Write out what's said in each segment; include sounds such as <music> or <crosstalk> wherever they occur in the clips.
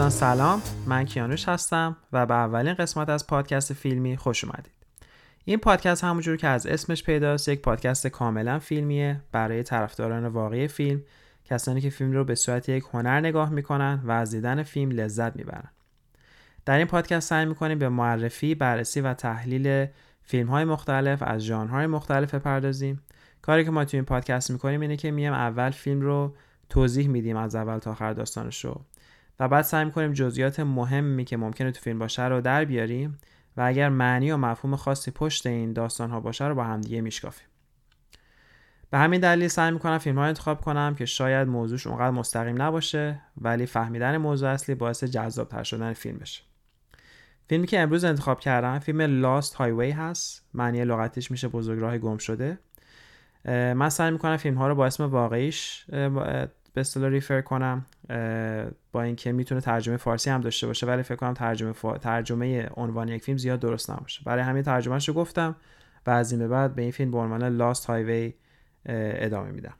دوستان سلام. من کیانوش هستم و به اولین قسمت از پادکست فیلمی خوش اومدید. این پادکست همونجور که از اسمش پیداست یک پادکست کاملا فیلمیه برای طرفداران واقعی فیلم کسانی که فیلم رو به صورت یک هنر نگاه می‌کنن و از دیدن فیلم لذت می‌برن. در این پادکست سعی می‌کنیم به معرفی بررسی و تحلیل فیلم های مختلف از ژانرهای مختلف بپردازیم. کاری که ما تو این پادکست می‌کنیم اینه که میام اول فیلم رو توضیح میدیم از اول تا آخر داستانش رو و بعد سعی می‌کنیم جزئیات مهمی که ممکنه تو فیلم باشه رو در بیاریم و اگر معنی و مفهوم خاصی پشت این داستان ها باشه رو با همدیگه میشکافیم. به همین دلیل سعی می‌کنم فیلم ها انتخاب کنم که شاید موضوعش اونقدر مستقیم نباشه ولی فهمیدن موضوع اصلی باعث جذابتر شدن فیلم بشه. فیلمی که امروز انتخاب کردم فیلم لاست هایوی هست. معنی لغتش میشه بزرگراه گم شده. من سعی می‌کنم فیلم ها رو با اسم واقعیش به ریفر کنم. با اینکه می‌تونه ترجمه فارسی هم داشته باشه ولی فکر کنم ترجمه ترجمه عنوان یک فیلم زیاد درست نباشه. برای همین ترجمهش رو گفتم و از این به بعد به این فیلم به عنوان لاست هایوی ادامه میدم.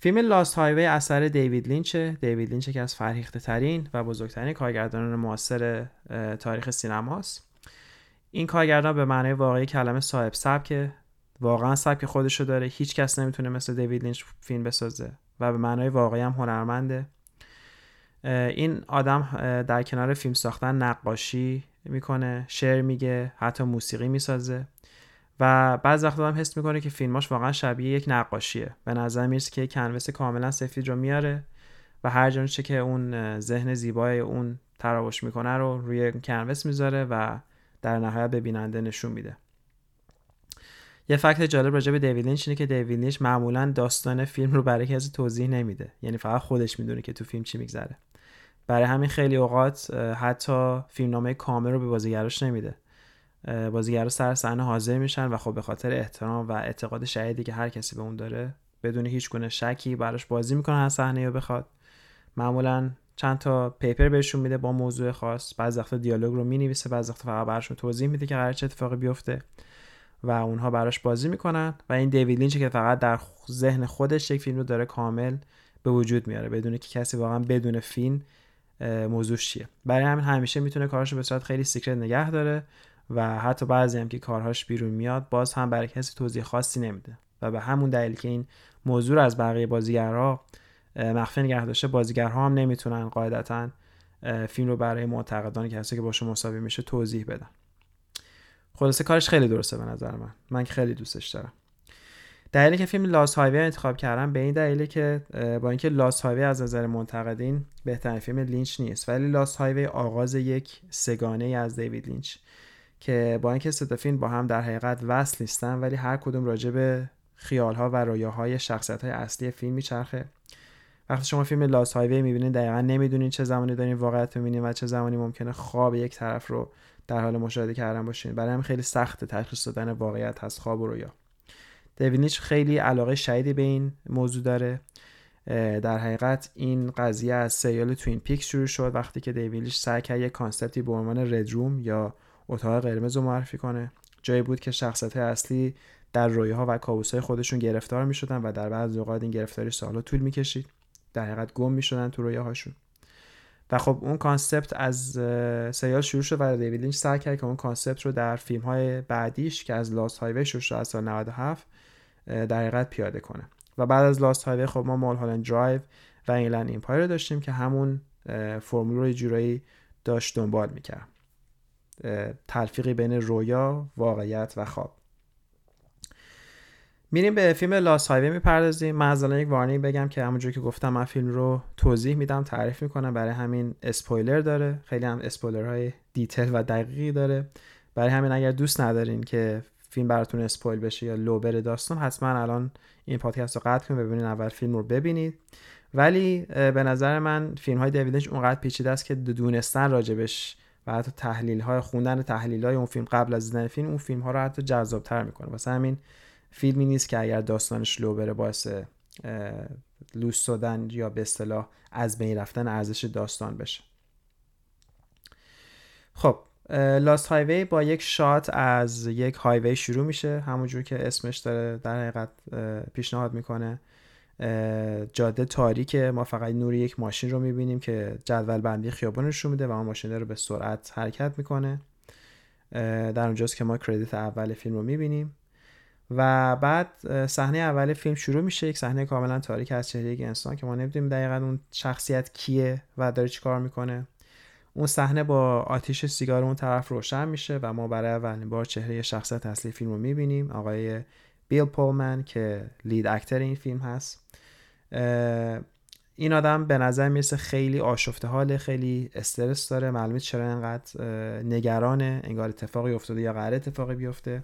فیلم لاست هایوی اثر دیوید لینچه. دیوید لینچ که از فرهیخته ترین و بزرگترین کارگردانان معاصر تاریخ سینماست. این کارگردان به معنای واقعی کلمه صاحب سبک واقعا سبک خودشو داره. هیچ کس نمی‌تونه مثل دیوید لینچ فیلم بسازه. و به معنای واقعی هم هنرمنده. این آدم در کنار فیلم ساختن نقاشی می‌کنه شعر میگه حتی موسیقی می‌سازه. و بعض وقتا هم حس می‌کنه که فیلماش واقعا شبیه یک نقاشیه. به نظر می‌رسه که کنوس کاملا سفید رو میاره و هر چه که اون ذهن زیبای اون تراوش می‌کنه رو روی کنوس می‌ذاره و در نهایت به بیننده نشون میده. یه فکت جالب راجع به دیوید لینچ اینه که دیوید لینچ معمولا داستان فیلم رو برای کسی توضیح نمیده. یعنی فقط خودش می‌دونه که تو فیلم چی میگذره. برای همین خیلی اوقات حتی فیلمنامه کامل رو به بازیگراش نمیده. بازیگرا سر صحنه حاضر میشن و خب به خاطر احترام و اعتقاد شدیدی که هر کسی به اون داره بدون هیچ گونه شکی براش بازی می‌کنن هر صحنه رو بخواد. معمولا چند تا paper بهشون میده با موضوع خاص بعضی وقتا دیالوگ رو می‌نویسه بعضی وقتا فقط براشون توضیح میده که قرار چه اتفاقی بیفته. و اونها براش بازی می‌کنن و این دیوید لینچ که فقط در ذهن خودش یک فیلم رو داره کامل به وجود میاره بدون که کسی واقعا بدون فیلم موضوعش چیه. برای همین همیشه می‌تونه کارش به صورت خیلی secret نگه داره و حتی بعضی هم که کارهاش بیرون میاد باز هم برای کسی توضیح خاصی نمیده و به همون دلیل که این موضوع رو از بقیه بازیگرها مخفی نگه داشته بازیگرها هم نمی‌تونن قاعدتا فیلم رو برای معتقدان کسی که باشه مساوی میشه توضیح بدن. خلاصه کارش خیلی درسته به نظر من. من خیلی دوستش دارم. دلیلی که فیلم Lost Highway انتخاب کردم به این دلیله که با اینکه Lost Highway از نظر منتقدین بهترین فیلم لینچ نیست ولی Lost Highway آغاز یک سگانه از دیوید لینچ که با اینکه سه فیلم با هم در حقیقت وصل نیستن ولی هر کدوم راجع به خیالها و رویاهای شخصیت های اصلی فیلم میچرخه. وقتی شما فیلم Lost Highway می‌بینید دقیقا نمی‌دونید چه زمانی دارین واقعیت می‌بینید و چه زمانی ممکنه خواب یک طرف رو در حال مشاهده کردن باشین. برای همین خیلی سخت تشخیص دادن واقعیت هست خواب و رویا. دیوید خیلی علاقه شدیدی به این موضوع داره. در حقیقت این قضیه از سریال Twin Peaks شروع شد وقتی که دیوید لینچ سعی کرد یک concept ی به عنوان Red Room یا اتاق قرمز رو معرفی کنه. جایی بود که شخصیت اصلی در رویاها و کابوسهای خودشون گرفتار می شدن و در بعض اوقات این گرفتاری سالها طول می کشید در حقیقت گم می شدن تو رویاهاشون. و خب اون concept از سریال شروع شد و دیوید لینچ سعی کرد که اون concept رو در فیلم های بعدیش که از Lost Highway شروع شد از سال 97 در حقیقت پیاده کنه. و بعد از Lost Highway خب ما Mulholland Drive و Inland Empire رو داشتیم که همون فرمول رو جورایی داشت دنبال می‌کرد. تلفیقی بین رویا واقعیت و خواب. میریم به فیلم Lost Highway می‌پردازیم. من از یک warning بگم که همونجور که گفتم من فیلم رو توضیح میدم تعریف می‌کنم. برای همین اسپویلر داره. خیلی هم اسپویلر های detail و دقیقی داره. برای همین اگر دوست ندارین که فیلم براتون spoil بشه یا لو بره داستان حتما الان این پادکست رو قطع کنید ببینید اول فیلم رو ببینید. ولی به نظر من فیلم های دیوید لینچ اونقدر پیچیده است که دونستن راجبش و حتی تحلیل های خوندن تحلیل های اون فیلم قبل از دیدن فیلم اون فیلم ها رو حتی جذابتر می‌کنه. واسه همین فیلمی نیست که اگر داستانش لو بره باعث لوس شدن یا به اصطلاح از بین رفتن ارزش داستان بشه. خب لاست هایوی با یک شات از یک هایوی شروع میشه. همونجور که اسمش داره در حقیقت پیشنهاد می‌کنه. جاده تاریک ما فقط نور یک ماشین رو می‌بینیم که جدول بندی خیابان رو میده و اون ماشین رو به سرعت حرکت می‌کنه. در اونجاست که ما کردیت اول فیلم رو می‌بینیم. و بعد صحنه اول فیلم شروع میشه یک صحنه کاملا تاریک از چهره یک انسان که ما نمی‌دونیم دقیقا اون شخصیت کیه و داره چیکار می‌کنه. اون صحنه با آتیش سیگار اون طرف روشن میشه و ما برای اولین بار چهره شخصیت اصلی فیلم رو می‌بینیم آقای بیل پولمن که لید اکتر این فیلم هست. این آدم به نظر می‌رسه خیلی آشفته حاله خیلی استرس داره معلومه چرا انقدر نگرانه انگار اتفاقی افتاده یا قرار اتفاقی بیفته.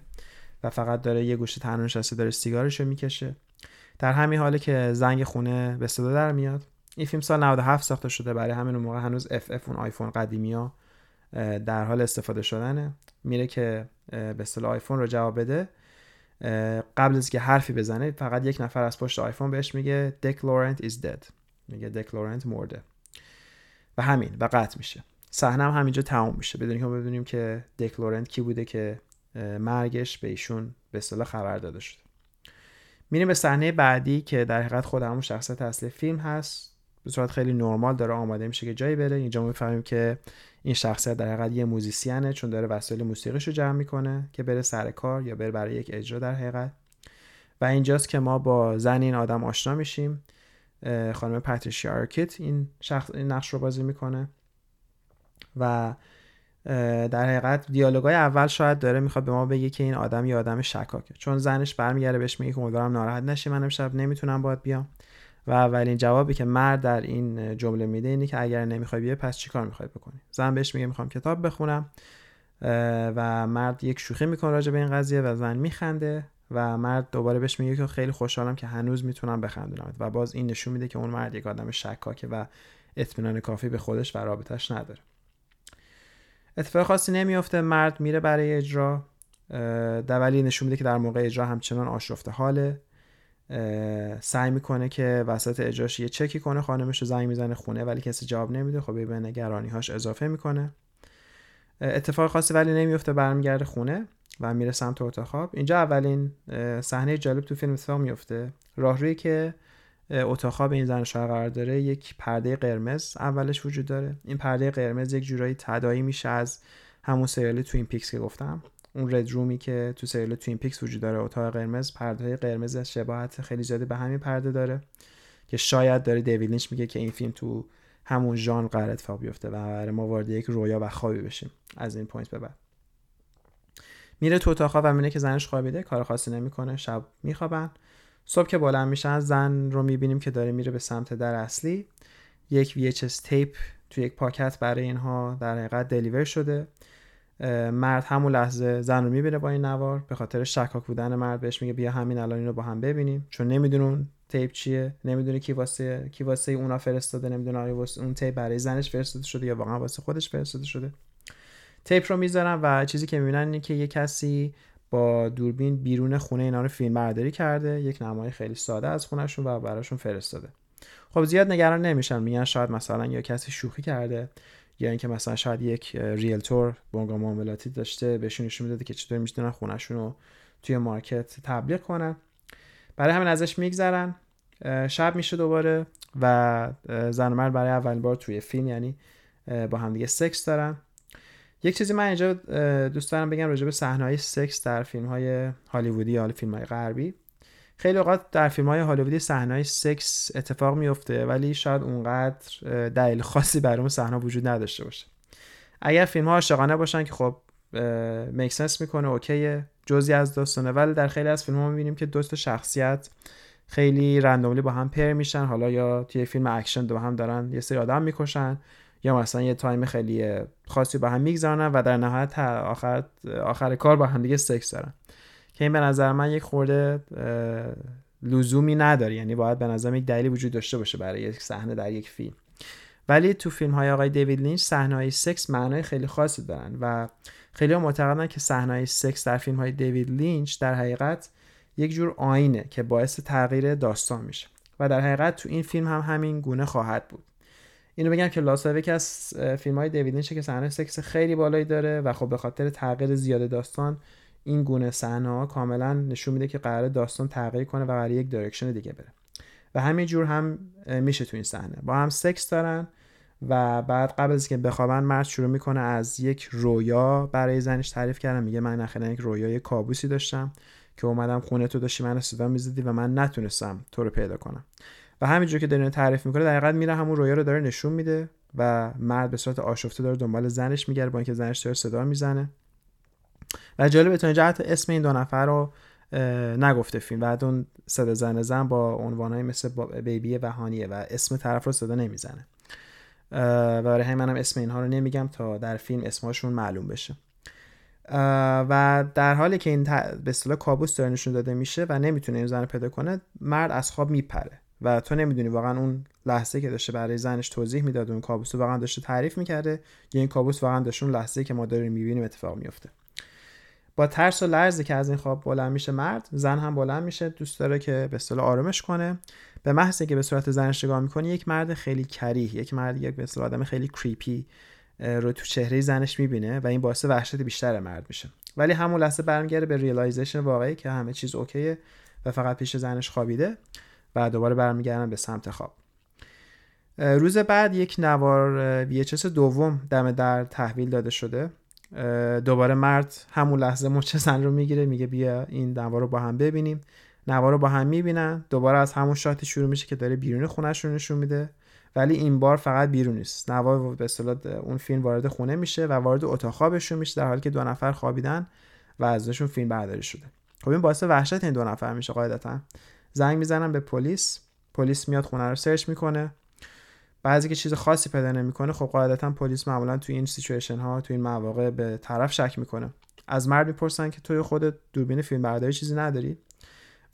و فقط داره یه گوشه تنها نشسته داره سیگارش رو می‌کشه. در همین حاله که زنگ خونه به صدا در میاد. این فیلم سال 97 ساخته شده. برای همین موقع هنوز اف اف اون آیفون قدیمی ها در حال استفاده شدنه. میره که به اصطلاح آیفون رو جواب بده. قبل از که حرفی بزنه فقط یک نفر از پشت آیفون بهش میگه Dick Laurent is dead. میگه دیک لورنت مرده. و همین و قطع میشه. صحنه هم همینجا تموم میشه. بدونیم که بدونیم که دک لورنت کی بوده که مرگش به ایشون به اصطلاح خبر داده شده. میریم به صحنه بعدی که در حقیقت خود همون شخصیت اصلی فیلم هست. به صورت خیلی نرمال داره آماده میشه که جایی بره. اینجا می‌فهمیم که این شخصیت در حقیقت یه موزیسینه چون داره وسایل موسیقیش رو جمع می‌کنه که بره سر کار یا بره برای یک اجرا در حقیقت. و اینجاست که ما با زن این آدم آشنا میشیم. خانم پاتریشیا آرکیت این شخص این نقش رو بازی می‌کنه. و در حقیقت دیالوگای اول شاید داره می‌خواد به ما بگه که این آدم یه آدم شکاکه. چون زنش برمیگرده بهش میگه که امیدوارم ناراحت نشی من امشب نمی‌تونم باید بیام. و اولین جوابی که مرد در این جمله میده اینه که اگر نمی‌خوای بیای پس چیکار می‌خوای بکنی؟ زن بهش میگه می‌خوام کتاب بخونم و مرد یک شوخی می‌کنه راجع به این قضیه و زن میخنده و مرد دوباره بهش میگه که خیلی خوشحالم که هنوز می‌تونم بخندونم و باز این نشون میده که اون مرد یک آدم شکاکه و اطمینان کافی به خودش و رابطش نداره. اتفاق خاصی نمیافته. مرد میره برای اجرا. در ولی نشون میده که در موقع اجرا همچنان آشفته حاله. سعی می‌کنه که وسط اجراش یه چکی کنه. خانمش رو زنگ می‌زنه خونه ولی کسی جواب نمیده. خب به نگرانی هاش اضافه می‌کنه. اتفاق خاصی ولی نمیفته برمیگرده خونه و میره سمت اتاق خواب. اینجا اولین صحنه جالب تو فیلم اتفاق میفته راهروی که اتاق خواب این زن شوهر قرار داره یک پرده قرمز اولش وجود داره. این پرده قرمز یک جورایی تدایی میشه از همون سریال Twin Peaks که گفتم. اون Red Room ی که تو سریال Twin Peaks وجود داره اتاق قرمز پرده قرمز شباهت خیلی زیادی به همین پرده داره که شاید داره دیوید میگه که این فیلم تو همون ژانر قرار اتفاق بیفته و ما وارد یک رویا و خوابی بشیم. از این point به بعد. میره تو اتاق و می‌بینه که زنش خوابیده کار خاصی نمی‌کنه. شب میخوابن. صبح که بلند میشن زن رو می‌بینیم که داره میره به سمت در اصلی. یک VHS tape تو یک پاکت برای اینها در حقیقت deliver شده. مرد همون لحظه زن رو می‌بینه با این نوار. به خاطر شکاک بودن مرد بهش میگه بیا همین الان اینو با هم ببینیم. چون نمی‌دونه اون tape چیه نمی‌دونه کی واسه کی واسه اونا فرستاده نمی‌دونه آیا واسه اون tape برای زنش فرستاده شده یا واقعا واسه خودش فرستاده شده. تیپ رو می‌ذارن و چیزی که می‌بینن اینه که یه کسی با دوربین بیرون خونه اینا رو فیلم برداری کرده یک نمای خیلی ساده از خونهشون و براشون فرستاده. خب زیاد نگران نمیشن میگن شاید مثلا یا کسی شوخی کرده یا اینکه مثلا شاید یک ریلتور بانک معاملاتی داشته بهشون نشون می‌داده که چطور می‌تونن خونهشون رو توی مارکت تبلیغ کنن. برای همین ازش میگذرن. شب میشه دوباره و زن و مرد برای اولین بار توی فیلم یعنی با همدیگه سکس دارن. یک چیزی من اینجا دوست دارم بگم راجع به صحنه‌های سکس در فیلم های هالیوودی یا فیلم های غربی. خیلی اوقات در فیلم های هالیوودی صحنه سکس اتفاق میفته ولی شاید اونقدر دلیل خاصی برای اون صحنه وجود نداشته باشه. اگر فیلم ها عاشقانه باشن که خب make sense می‌کنه okay ه جزی از داستانه ولی در خیلی از فیلم ها می‌بینیم که دو تا شخصیت خیلی randomly با هم پر میشن. حالا یا توی فیلم اکشن دو هم دارن یه سری آدم می‌کشن. یا مثلا یه تایم خیلی خاصی با هم می‌گذارن و در نهایت آخر آخر کار با هم دیگه سکس دارن. که این به نظر من یک خورده لزومی نداره. یعنی باید به نظر یک دلیلی وجود داشته باشه برای یک صحنه در یک فیلم. ولی تو فیلم های آقای دیوید لینچ صحنه های سکس معنای خیلی خاصی دارن و خیلی معتقدن که صحنه های سکس در فیلم های دیوید لینچ در حقیقت یک جور آینه که باعث تغییر داستان میشه. و در حقیقت تو این فیلم هم همین گونه خواهد بود. اینو بگم که Lost که از فیلم های دیوید لینچ که صحنه سکس خیلی بالایی داره و خب به خاطر تغییر زیاد داستان این گونه صحنه ها کاملا نشون میده که قرار داستان تغییر کنه و برای یک direction دیگه بره. و همین جور هم میشه تو این صحنه. با هم سکس دارن و بعد قبل از که بخوابن مرد شروع می‌کنه از یک رویا برای زنش تعریف کردن. میگه من اخیرا یک رویای کابوسی داشتم که اومدم خونه تو داشتی من صدا می‌زدی و من نتونستم تو رو پیدا کنم. و همینجور که داره تعریف می‌کنه در میره همون رویا رو داره نشون میده و مرد به صورت آشفته داره دنبال زنش میگره با اینکه زنش داره صدا می‌زنه. و جالب تا اینجا حتی اسم این دو نفر رو نگفته فیلم. بعد اون صدا زن زن با عنوانهای مثل بیبی وهانیه و اسم طرف رو صدا نمی‌زنه. و برای همین منم اسم اینها رو نمیگم تا در فیلم اسمشون معلوم بشه. و در حالی که این به اصطلاح کابوس داره نشون داده میشه و نمی‌تونه این زن پیدا کنه مرد از خواب میپره. و تو نمی‌دونی واقعا اون لحظه که داشته برای زنش توضیح می‌داد اون کابوس واقعا داشته تعریف می‌کرده یا این کابوس واقعا داشته اون لحظه که ما داریم می‌بینیم اتفاق میفته با ترس و لرزی که از این خواب بلند میشه مرد زن هم بلند میشه دوست داره که به اصطلاح آرامش کنه. به محض که به صورت زنش نگاه می‌کنه یک مرد خیلی کریه یک مرد یک به اصطلاح آدم خیلی کریپی رو تو چهره زنش می‌بینه و این باعث وحشت بیشتر مرد میشه. ولی همون لحظه برمیگرده به realization واقعی که همه چیز okay ه و فقط پیش زنش خوابیده. و دوباره برمیگردن به سمت خواب. روز بعد یک نوار VHS دوم دم در تحویل داده شده. دوباره مرد همون لحظه مچ زن رو می‌گیره میگه بیا این نوار رو با هم ببینیم. نوار رو با هم می‌بینن دوباره از همون shot ی شروع میشه که داره بیرون خونش رو نشون میده. ولی این بار فقط بیرون نیست. نوار به اون فیلم وارد خونه میشه و وارد اتاق خوابشون میشه در حالی که دو نفر خوابیدن و ازشون فیلم برداری شده. خب این باعث وحشت این دو نفر میشه قاعدتا. زنگ می‌زنن به پلیس. پلیس میاد خونه رو search می‌کنه. بعدش که چیز خاصی پیدا نمی‌کنه خب قاعدتا پلیس معمولا تو این سیچویشن ها تو این مواقع به طرف شک می‌کنه. از مرد می‌پرسن که توی خونت دوربین فیلم برداری چیزی نداری؟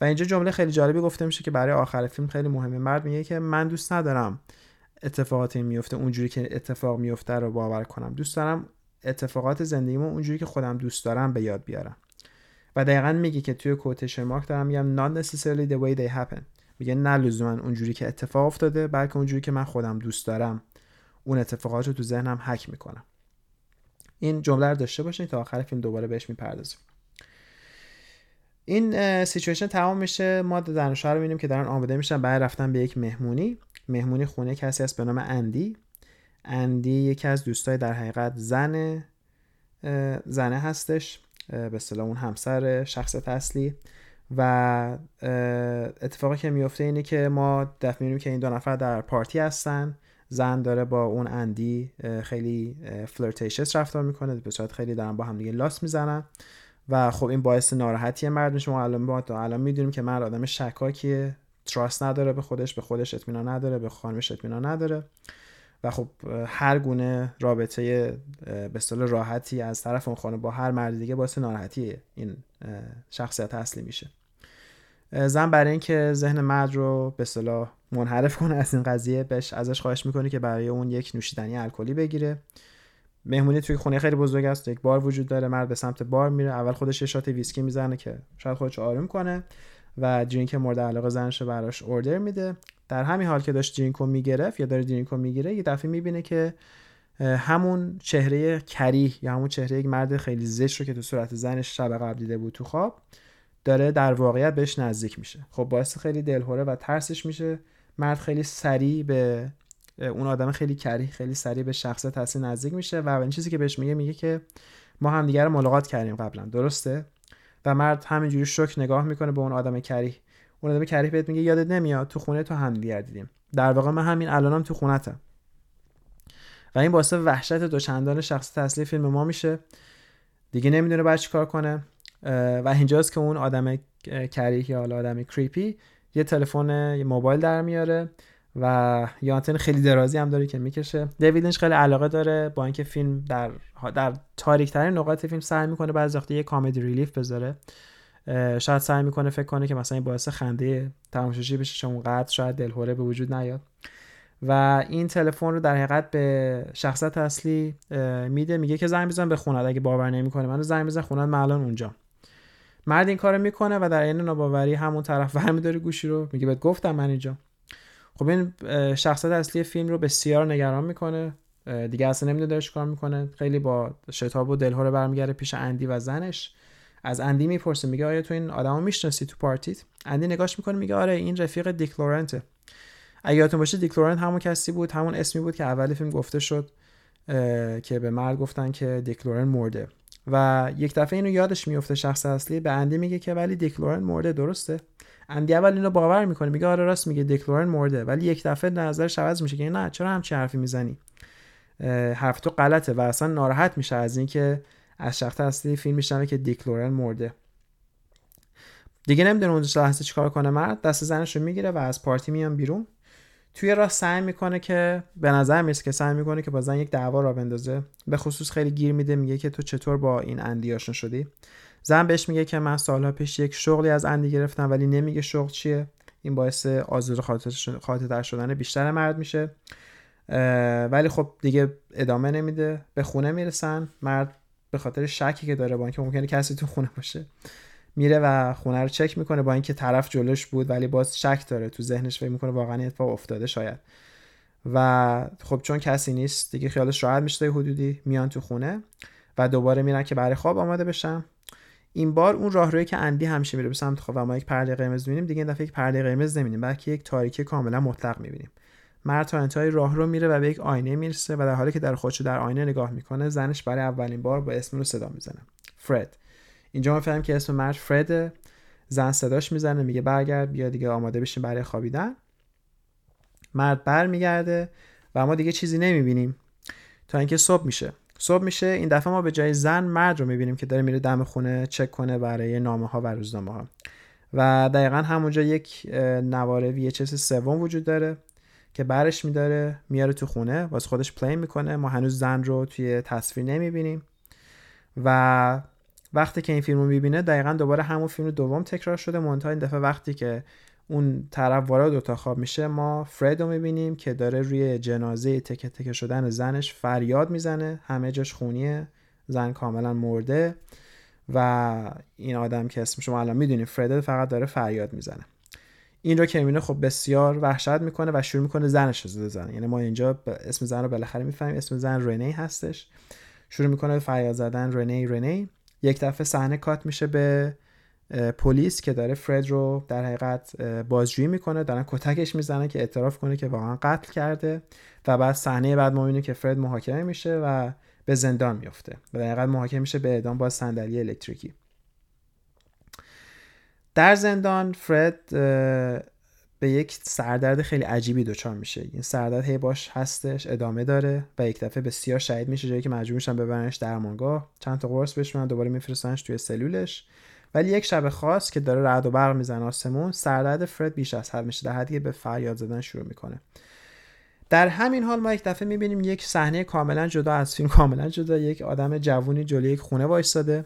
و اینجا جمله خیلی جالبی گفته میشه که برای آخر فیلم خیلی مهمه. مرد میگه که من دوست ندارم اتفاقات این میفته اونجوری که اتفاق میفته رو باور کنم. دوست دارم اتفاقات زندگیمو اونجوری که خودم دوست دارم به یاد بیارم. و دقیقا میگه که توی کوتیشن مارک دارم میگم not necessarily the way they happen. میگه نه لزوما اونجوری که اتفاق افتاده بلکه اونجوری که من خودم دوست دارم. اون اتفاقات رو تو ذهنم حک می‌کنم. این جمله رو داشته باشین تا آخر فیلم دوباره بهش می‌پردازیم. این سیچویشن تمام میشه. ما زن رو می‌بینیم که دارن آماده میشن بعد رفتن به یک مهمونی. مهمونی خونه کسی هست به نام اندی. اندی یکی از دوستای در حقیقت زن زنه هستش. به اصطلاح اون همسر شخصیت اصلی. و اتفاقی که میفته اینه که ما دفعه می‌بینیم که این دو نفر در پارتی هستن زن داره با اون اندی خیلی flirtatious رفتار می‌کنه به صورت خیلی دارن با هم دیگه لاس می‌زنن. و خب این باعث ناراحتی مرد میشه ما الان با الان می‌دونیم که مرد آدم شکاکیه تراست نداره به خودش به خودش اطمینان نداره به خانمش اطمینان نداره. و خب هر گونه رابطه به اصطلاح راحتی از طرف اون خانه با هر مرد دیگه باعث ناراحتی این شخصیت اصلی میشه. زن برای اینکه ذهن مرد رو به اصطلاح منحرف کنه از این قضیه بهش ازش خواهش می‌کنه که برای اون یک نوشیدنی الکلی بگیره. مهمونی توی خونه خیلی بزرگ است یک بار وجود داره مرد به سمت بار میره. اول خودش یه شات ویسکی می‌زنه که شاید خودش آروم کنه و درینک مورد علاقه زنش براش اوردر میده. در همین حال که داشت درینکو می‌گرفت یا داره درینکو می‌گیره یه دفعه می‌بینه که همون چهره کریه یا همون چهره یک مرد خیلی زشت رو که تو صورت زنش شب قبل دیده بود تو خواب داره در واقعیت بهش نزدیک میشه. خب باعث خیلی دلهوره و ترسش میشه. مرد خیلی سریع به اون آدم خیلی کریه خیلی سریع به شخصیت اصلی نزدیک میشه و این چیزی که بهش میگه میگه که ما هم دیگر ملاقات کردیم قبلا. درسته؟ و مرد همینجوری شک نگاه می‌کنه به اون آدم کریه. اون آدم کریه بهت میگه یادت نمیاد تو خونه تو هم دیگر دیدیم. در واقع من همین الانم تو خونتم. و این باعث وحشت دوچندان شخصیت اصلی فیلم ما میشه. دیگه نمی‌دونه باید چیکار کنه. و اینجاست که اون آدم کریه یا حالا آدم کریپی یه تلفن موبایل در میاره و یه آنتن خیلی درازی هم داره که می‌کشه. دیوید خیلی علاقه داره با اینکه فیلم در در تاریک ترین نقاط فیلم سعی می‌کنه بعضی وقتا یه کامدی ریلیف بذاره. شاید سعی می‌کنه فکر کنه که مثلا این باعث خنده تماشاچی بشه چون قدر شاید دلهوره به وجود نیاد. و این تلفن رو در حقیقت به شخصت اصلی میده میگه که زنگ بزن به خونه اگه باور نمی‌کنه منو زنگ بزن خونه من الان اونجا مرد این کارو می‌کنه و در این ناباوری همون طرف برمیداره گوشی رو. میگه بهت گفتم من اینجا خب این شخصیت اصلی فیلم رو بسیار نگران می‌کنه. دیگه اصلا نمی‌دونه داره کار می‌کنه. خیلی با شتاب و دلهوره برمیگرده پیش اندی و زنش. از اندی می‌پرسه میگه آیا تو این آدمو می‌شناسی تو پارتیت؟ اندی نگاش می‌کنه میگه آره این رفیق دیکلورنته اگه یادتون باشه دیکلورنت همون کسی بود همون اسمی بود که اول فیلم گفته شد که به مرد گفتن که دیکلورن مرده. و یک دفعه اینو یادش میفته شخص اصلی به اندی میگه که ولی دیکلورن مرده درسته؟ اندی اول اینو باور می‌کنه میگه آره راست میگه دیکلورن مرده. ولی یک دفعه نظرش عوض میشه که نه چرا همچین حرفی می‌زنی؟ حرف تو غلطه و اصلا ناراحت میشه از اینکه از شخص اصلی فیلم میشنوه که دیکلورن مرده. دیگه نمی‌دونه اون لحظه چیکار کنه مرد دست زنش رو می‌گیره و از پارتی میان بیرون. توی راه سعی می‌کنه که به نظر می‌رسه که سعی می‌کنه که با زن یک دعوا را بندازه. به خصوص خیلی گیر میده میگه که تو چطور با این اندی آشنا شدی؟ زن بهش میگه که من سالها پیش یک شغلی از اندی گرفتم ولی نمیگه شغل چیه. این باعث آزار خاطر شدن بیشتر مرد میشه. ولی خب دیگه ادامه نمیده. به خونه می‌رسن. مرد به خاطر شکی که داره با اینکه ممکنه کسی تو خونه باشه. میره و خونه رو چک می‌کنه با اینکه طرف جلوش بود ولی باز شک داره. تو ذهنش فکر می‌کنه واقعا اتفاق افتاده شاید. و خب چون کسی نیست دیگه خیالش راحت میشه حدودی میان تو خونه و دوباره میرن که برای خواب آماده بشن. این بار اون راهروی که اندی همیشه میره به سمت خواب و ما یک پرده قرمز می‌بینیم دیگه این دفعه یک پرده قرمز نمی‌بینیم بلکه یک تاریکی کاملا مطلق می‌بینیم. مرد تا انتهای راه رو میره و به یک آینه می‌رسه و در حالی که در خودشو در آینه نگاه می‌کنه زنش برای اولین بار با اسم رو صدا می‌زنه. فرد. اینجا ما فهمیم که اسم مرد فرده زن صداش می‌زنه میگه برگرد بیا دیگه آماده بشین برای خوابیدن. مرد برمیگرده و ما دیگه چیزی نمی‌بینیم. تا اینکه صبح میشه. صبح میشه این دفعه ما به جای زن مرد رو می‌بینیم که داره میره دم خونه چک کنه برای نامه ها و روزنامه ها و دقیقا همونجا یک نواره VHS سوم وجود داره. که برش میداره میاره تو خونه واسه خودش پلی می‌کنه. ما هنوز زن رو توی تصویر نمی‌بینیم. و وقتی که این فیلم رو می‌بینه دقیقا دوباره همون فیلم دوم تکرار شده. منتها این دفعه وقتی که اون طرف وارد اتاق خواب میشه ما فرد رو می‌بینیم که داره روی جنازه تکه تکه شدن زنش فریاد می‌زنه. همه جاش خونیه. زن کاملا مرده. و این آدم که اسم شما الان می‌دونید فرد فقط داره فریاد می‌زنه. این رو که می‌بینه خب بسیار وحشت می‌کنه و شروع می‌کنه زنش رو زده یعنی ما اینجا اسم زن رو بالاخره می‌فهمیم. اسم زن رنی هستش. شروع می‌کنه فریاد زدن رنی رنی. یک دفعه صحنه کات میشه به پلیس که داره فرد رو در حقیقت بازجویی می‌کنه. دارن کتکش می‌زنه که اعتراف کنه که واقعا قتل کرده و بعد صحنه بعد ما می‌بینیم که فرد محاکمه میشه و به زندان میفته و در حقیقت محاکمه میشه به اعدام با صندلی الکتریکی. در زندان فرد به یک سردرد خیلی عجیبی دچار میشه. این سردرد هی باش هستش ادامه داره و یک دفعه بسیار شهید میشه جایی که مجبور میشن ببرنش درمانگاه. چند تا قرص بهش دوباره میفرستنش توی سلولش. ولی یک شب خاص که داره رعد و برق می‌زنه آسمون سردرد فرد بیش از حد میشه در حدی به فریاد زدن شروع می‌کنه. در همین حال ما یک دفعه می‌بینیم یک صحنه کاملا جدا از فیلم کاملا جدا یک آدم جوونی جلوی یک خونه وایستاده.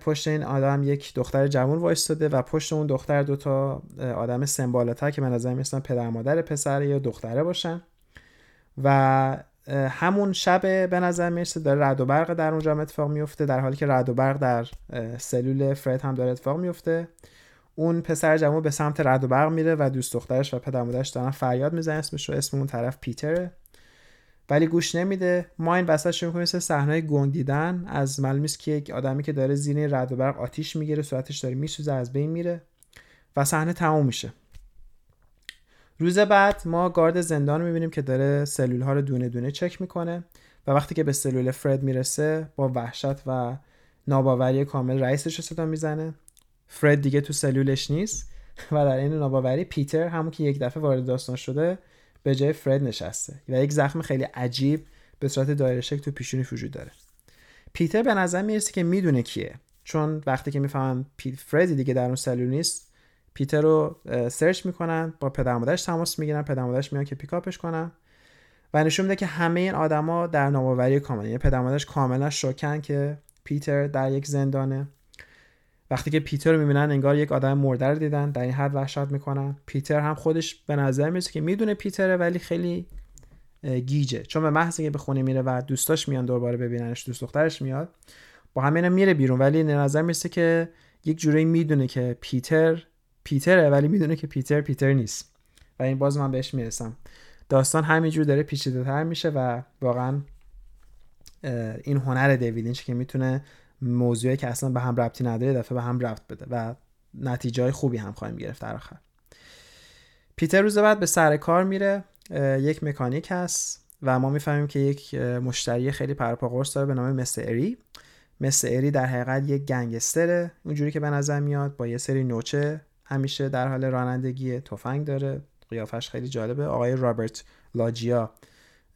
پشت این آدم یک دختر جوان وایستاده و پشت اون دختر دوتا آدم سمبالاتر که من نظر میستم پدر مادر پسر یا دختره باشن. و همون شب به نظر می‌رسه داره رد و برق در اونجا اتفاق میفته در حالی که رد و برق در سلول فرد هم داره اتفاق میفته. اون پسر جوان به سمت رد و برق میره و دوست دخترش و پدر مادرش دارن فریاد می‌زنن اسمش رو اسم اون طرف پیتره. ولی گوش نمیده. ما این وسط شروع می‌کنیم مثل صحنه گنگ دیدن از معلومی که یک آدمی که داره زیر رد و برق آتیش می‌گیره صورتش داره میسوزه از بین میره و صحنه تموم میشه. روز بعد ما گارد زندان می‌بینیم که داره سلول ها رو دونه دونه چک می‌کنه و وقتی که به سلول فرد می‌رسه با وحشت و ناباوری کامل رئیسش رو صدا می‌زنه. فرد دیگه تو سلولش نیست و در این ناباوری پیتر همون که یک دفعه وارد داستان شده به جای فرد نشسته و یک زخم خیلی عجیب به صورت دایره شکل تو پیشونی وجود داره. پیتر به نظر می‌رسه که می‌دونه کیه. چون وقتی که می‌فهمن فردی دیگه در اون سلول نیست پیتر رو سرچ می‌کنن با پدر مادرش تماس می‌گیرن پدر مادرش میان که پیکاپش کنن و نشون میده که همه این آدما در ناباوری کامل یعنی پدر مادرش کاملا شوکن که پیتر در یک زندانه. وقتی که پیتر رو می‌بینن انگار یک آدم مرده رو دیدن در این حد وحشت می‌کنن. پیتر هم خودش به نظر می‌رسه که می‌دونه پیتره ولی خیلی گیجه. چون به محض که به خونه میره و دوستاش میان دوباره ببیننش دوست دخترش میاد با همین میره بیرون. ولی به نظر می‌رسه که یک جوری می‌دونه که پیتر پیتره ولی می‌دونه که پیتر پیتر نیست. و این باز من بهش می‌رسم. داستان همینجور داره پیچیده تر میشه و واقعا این هنر دیوید که می‌تونه موضوعی که اصلا به هم ربطی نداره دفعه به هم ربط بده و نتیجه خوبی هم خواهیم گرفت در آخر. پیتر روز بعد به سر کار میره یک مکانیک هست و ما می‌فهمیم که یک مشتری خیلی پرپا قرص داره به نام مثل اری در حقیقت یک گنگستره. اونجوری که به نظر میاد با یه سری نوچه همیشه در حال رانندگی تفنگ داره. قیافش خیلی جالبه. آقای رابرت لاجیا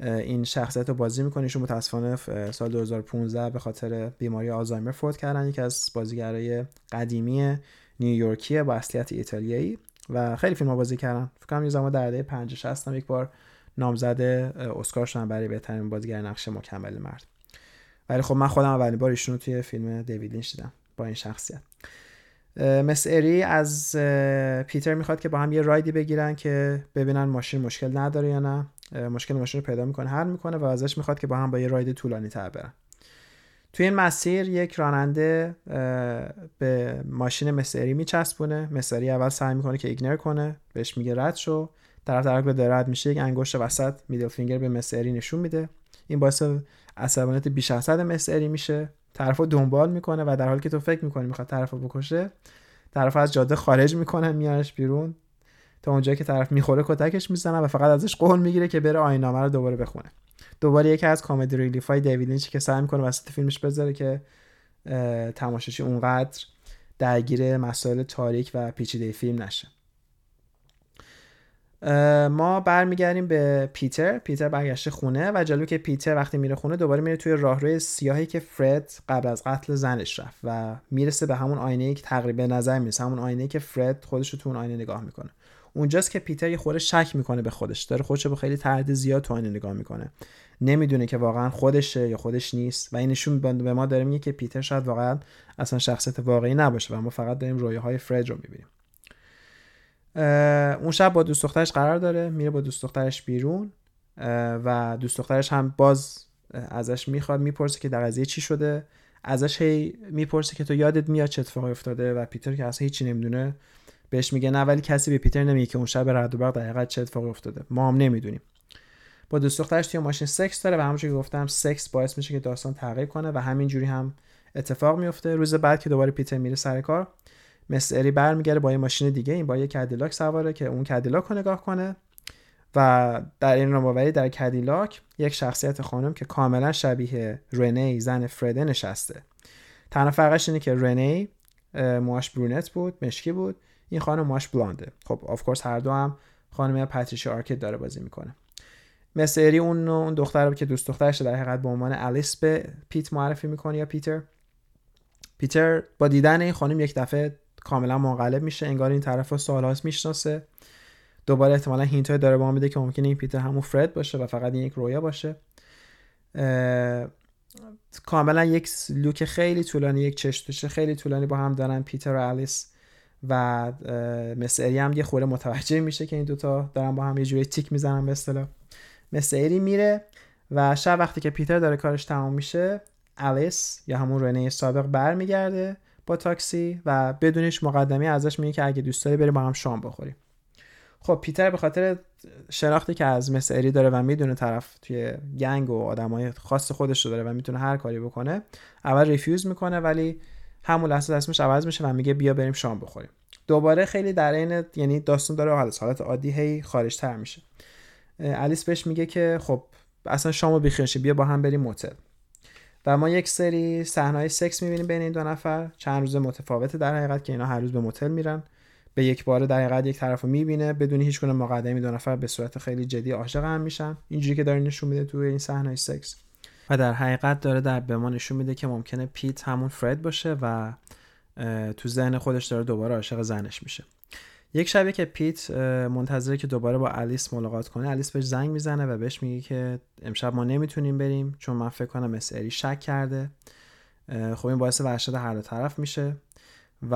این شخصیت رو بازی می‌کنه ایشون متاسفانه سال 2015 به خاطر بیماری آلزایمر فوت کردن. یکی از بازیگرای قدیمی نیویورکیه با اصلیت ایتالیایی و خیلی فیلم بازی کردن. فکر کنم یه زمان در دهه 50 60 یک بار نامزد اسکار شدن برای بهترین بازیگر نقش مکمل مرد. ولی خب من خودم اولین بار ایشون رو توی فیلم دیوید لینچ دیدم با این شخصیت. مس اری از پیتر می‌خواد که با هم یه رایدی بگیرن که ببینن ماشین مشکل نداره یا نه. مشکل ماشین رو پیدا می‌کنه حل می‌کنه و ازش می‌خواد که با هم با یه راید طولانی تر برن. توی این مسیر یک راننده به ماشین مسری میچسبونه. مسری اول سعی می‌کنه که ایگنور کنه بهش میگه رد شو. طرف طرف به رد میشه یک انگشت وسط middle finger به مستر ادی نشون میده. این باعث عصبانیت بیش از حد مسری میشه. طرف دنبال می‌کنه و در حالی که تو فکر می‌کنی می‌خواد طرف رو بکشه طرف از جاده خارج می‌کنه میارش بیرون. تا اونجایی که طرف می‌خوره کتکش می‌زنه و فقط ازش قول می‌گیره که بره آیین‌نامه رو دوباره بخونه. دوباره یکی از comedy relief های دیوید لینچ که سعی می‌کنه وسط فیلمش بذاره که تماشاچی اونقدر درگیر مسائل تاریک و پیچیده فیلم نشه. ما برمیگردیم به پیتر. پیتر برگشته خونه و جلو که پیتر وقتی میره خونه دوباره میره توی راهروی سیاهی که فرد قبل از قتل زنش رفت و می‌رسه به همون آینه که تقریبا نظر می‌رسه همون آینه که فرد خودش رو تو اون آینه نگاه می‌کنه. اونجاست که پیتر یه خورده شک می‌کنه به خودش. داره خودش به خیلی تردید زیاد تو آینه نگاه می‌کنه. نمی‌دونه که واقعا خودشه یا خودش نیست. و اینشون به ما داره میگه که پیتر شاید واقعا اصلا شخصیت واقعی نباشه و ما فقط داریم رویاهای فرد رو می‌بینیم. اون شب با دوست دخترش قرار داره میره با دوست دخترش بیرون و دوست دخترش هم باز ازش می‌خواد می‌پرسه که در قضیه چی شده. ازش هی می‌پرسه که تو یادت میاد چه اتفاقی افتاده و پیتر که اصلا هیچی نمی‌دونه. بهش میگه نه ولی کسی به پیتر نمیگه که اون شب رد و برق دقیقا چه اتفاقی افتاده. ما هم نمی‌دونیم. با دوست دخترش توی ماشین سکس داره و همونجوری که گفتم سکس باعث میشه که داستان تغییر کنه و همینجوری هم اتفاق میفته. روز بعد که دوباره پیتر میره سر کار مستر ادی برمیگره با یه ماشین دیگه این با یه کدیلاک سواره که اون کدیلاک رو نگاه کنه و در عین ناباوری در کدیلاک یک شخصیت خانم که کاملا شبیه رنی زن فرده نشسته. تنها فرقش اینه که رنی موهاش brunette بود مشکی بود. این خانم موهاش blonde ه. خب of course هر دو هم خانم پاتریشیا آرکت داره بازی می‌کنه. مستر ادی اون اون دختر که دوست دخترش در حقیقت به عنوان الیس به پیت معرفی می‌کنه یا پیتر. پیتر با دیدن این خانم یک دفعه کاملا منقلب میشه انگار این طرف رو سالهاست می‌شناسه. دوباره احتمالا hint داره به ما میده که ممکنه این پیتر همون فرد باشه و فقط این یک رویا باشه. کاملا یک look خیلی طولانی یک چش تو چش خیلی طولانی با هم دارن پیتر و الیس. و مثل هم یه خوره متوجه میشه که این دوتا دارن با هم یه جوری تیک می‌زنن به اصطلاح. مثل میره و شب وقتی که پیتر داره کارش تمام میشه الیس یا همون رنه سابق برمیگرده با تاکسی و بدون هیچ مقدمه‌ای ازش میگه که اگه دوست داری بریم با هم شام بخوریم. خب پیتر به خاطر شناختی که از مستر ادی داره و می‌دونه طرف توی gang و آدمای خاص خودش رو داره و می‌تونه هر کاری بکنه اول refuse می‌کنه ولی همون لحظه اسمش عوض میشه و میگه بیا بریم شام بخوریم. دوباره خیلی در این یعنی داستان داره حالت حالت عادی هی خارج تر میشه الیس بهش میگه که خب اصلا شامو بیخیرشه بیا با هم بریم موتل. و ما یک سری صحنه سکس می‌بینیم بین این دو نفر. چند روز متفاوته در حقیقت که اینا هر روز به موتل میرن. به یک بار در حقیقت یک طرف رو می‌بینه. بدون هیچ گونه مقدمی دو نفر به صورت خیلی جدی عاشق هم میشن. اینجوری که داره نشون میده توی این صحنه سکس. و در حقیقت داره در به ما نشون میده که ممکنه پیت همون فرد باشه و تو ذهن خودش داره دوباره عاشق زنش میشه. یک شبی که پیت منتظره که دوباره با الیس ملاقات کنه الیس بهش زنگ می‌زنه و بهش میگه که امشب ما نمی‌تونیم بریم چون من فکر کنم ادی شک کرده. خب این باعث وحشت هر دو طرف میشه و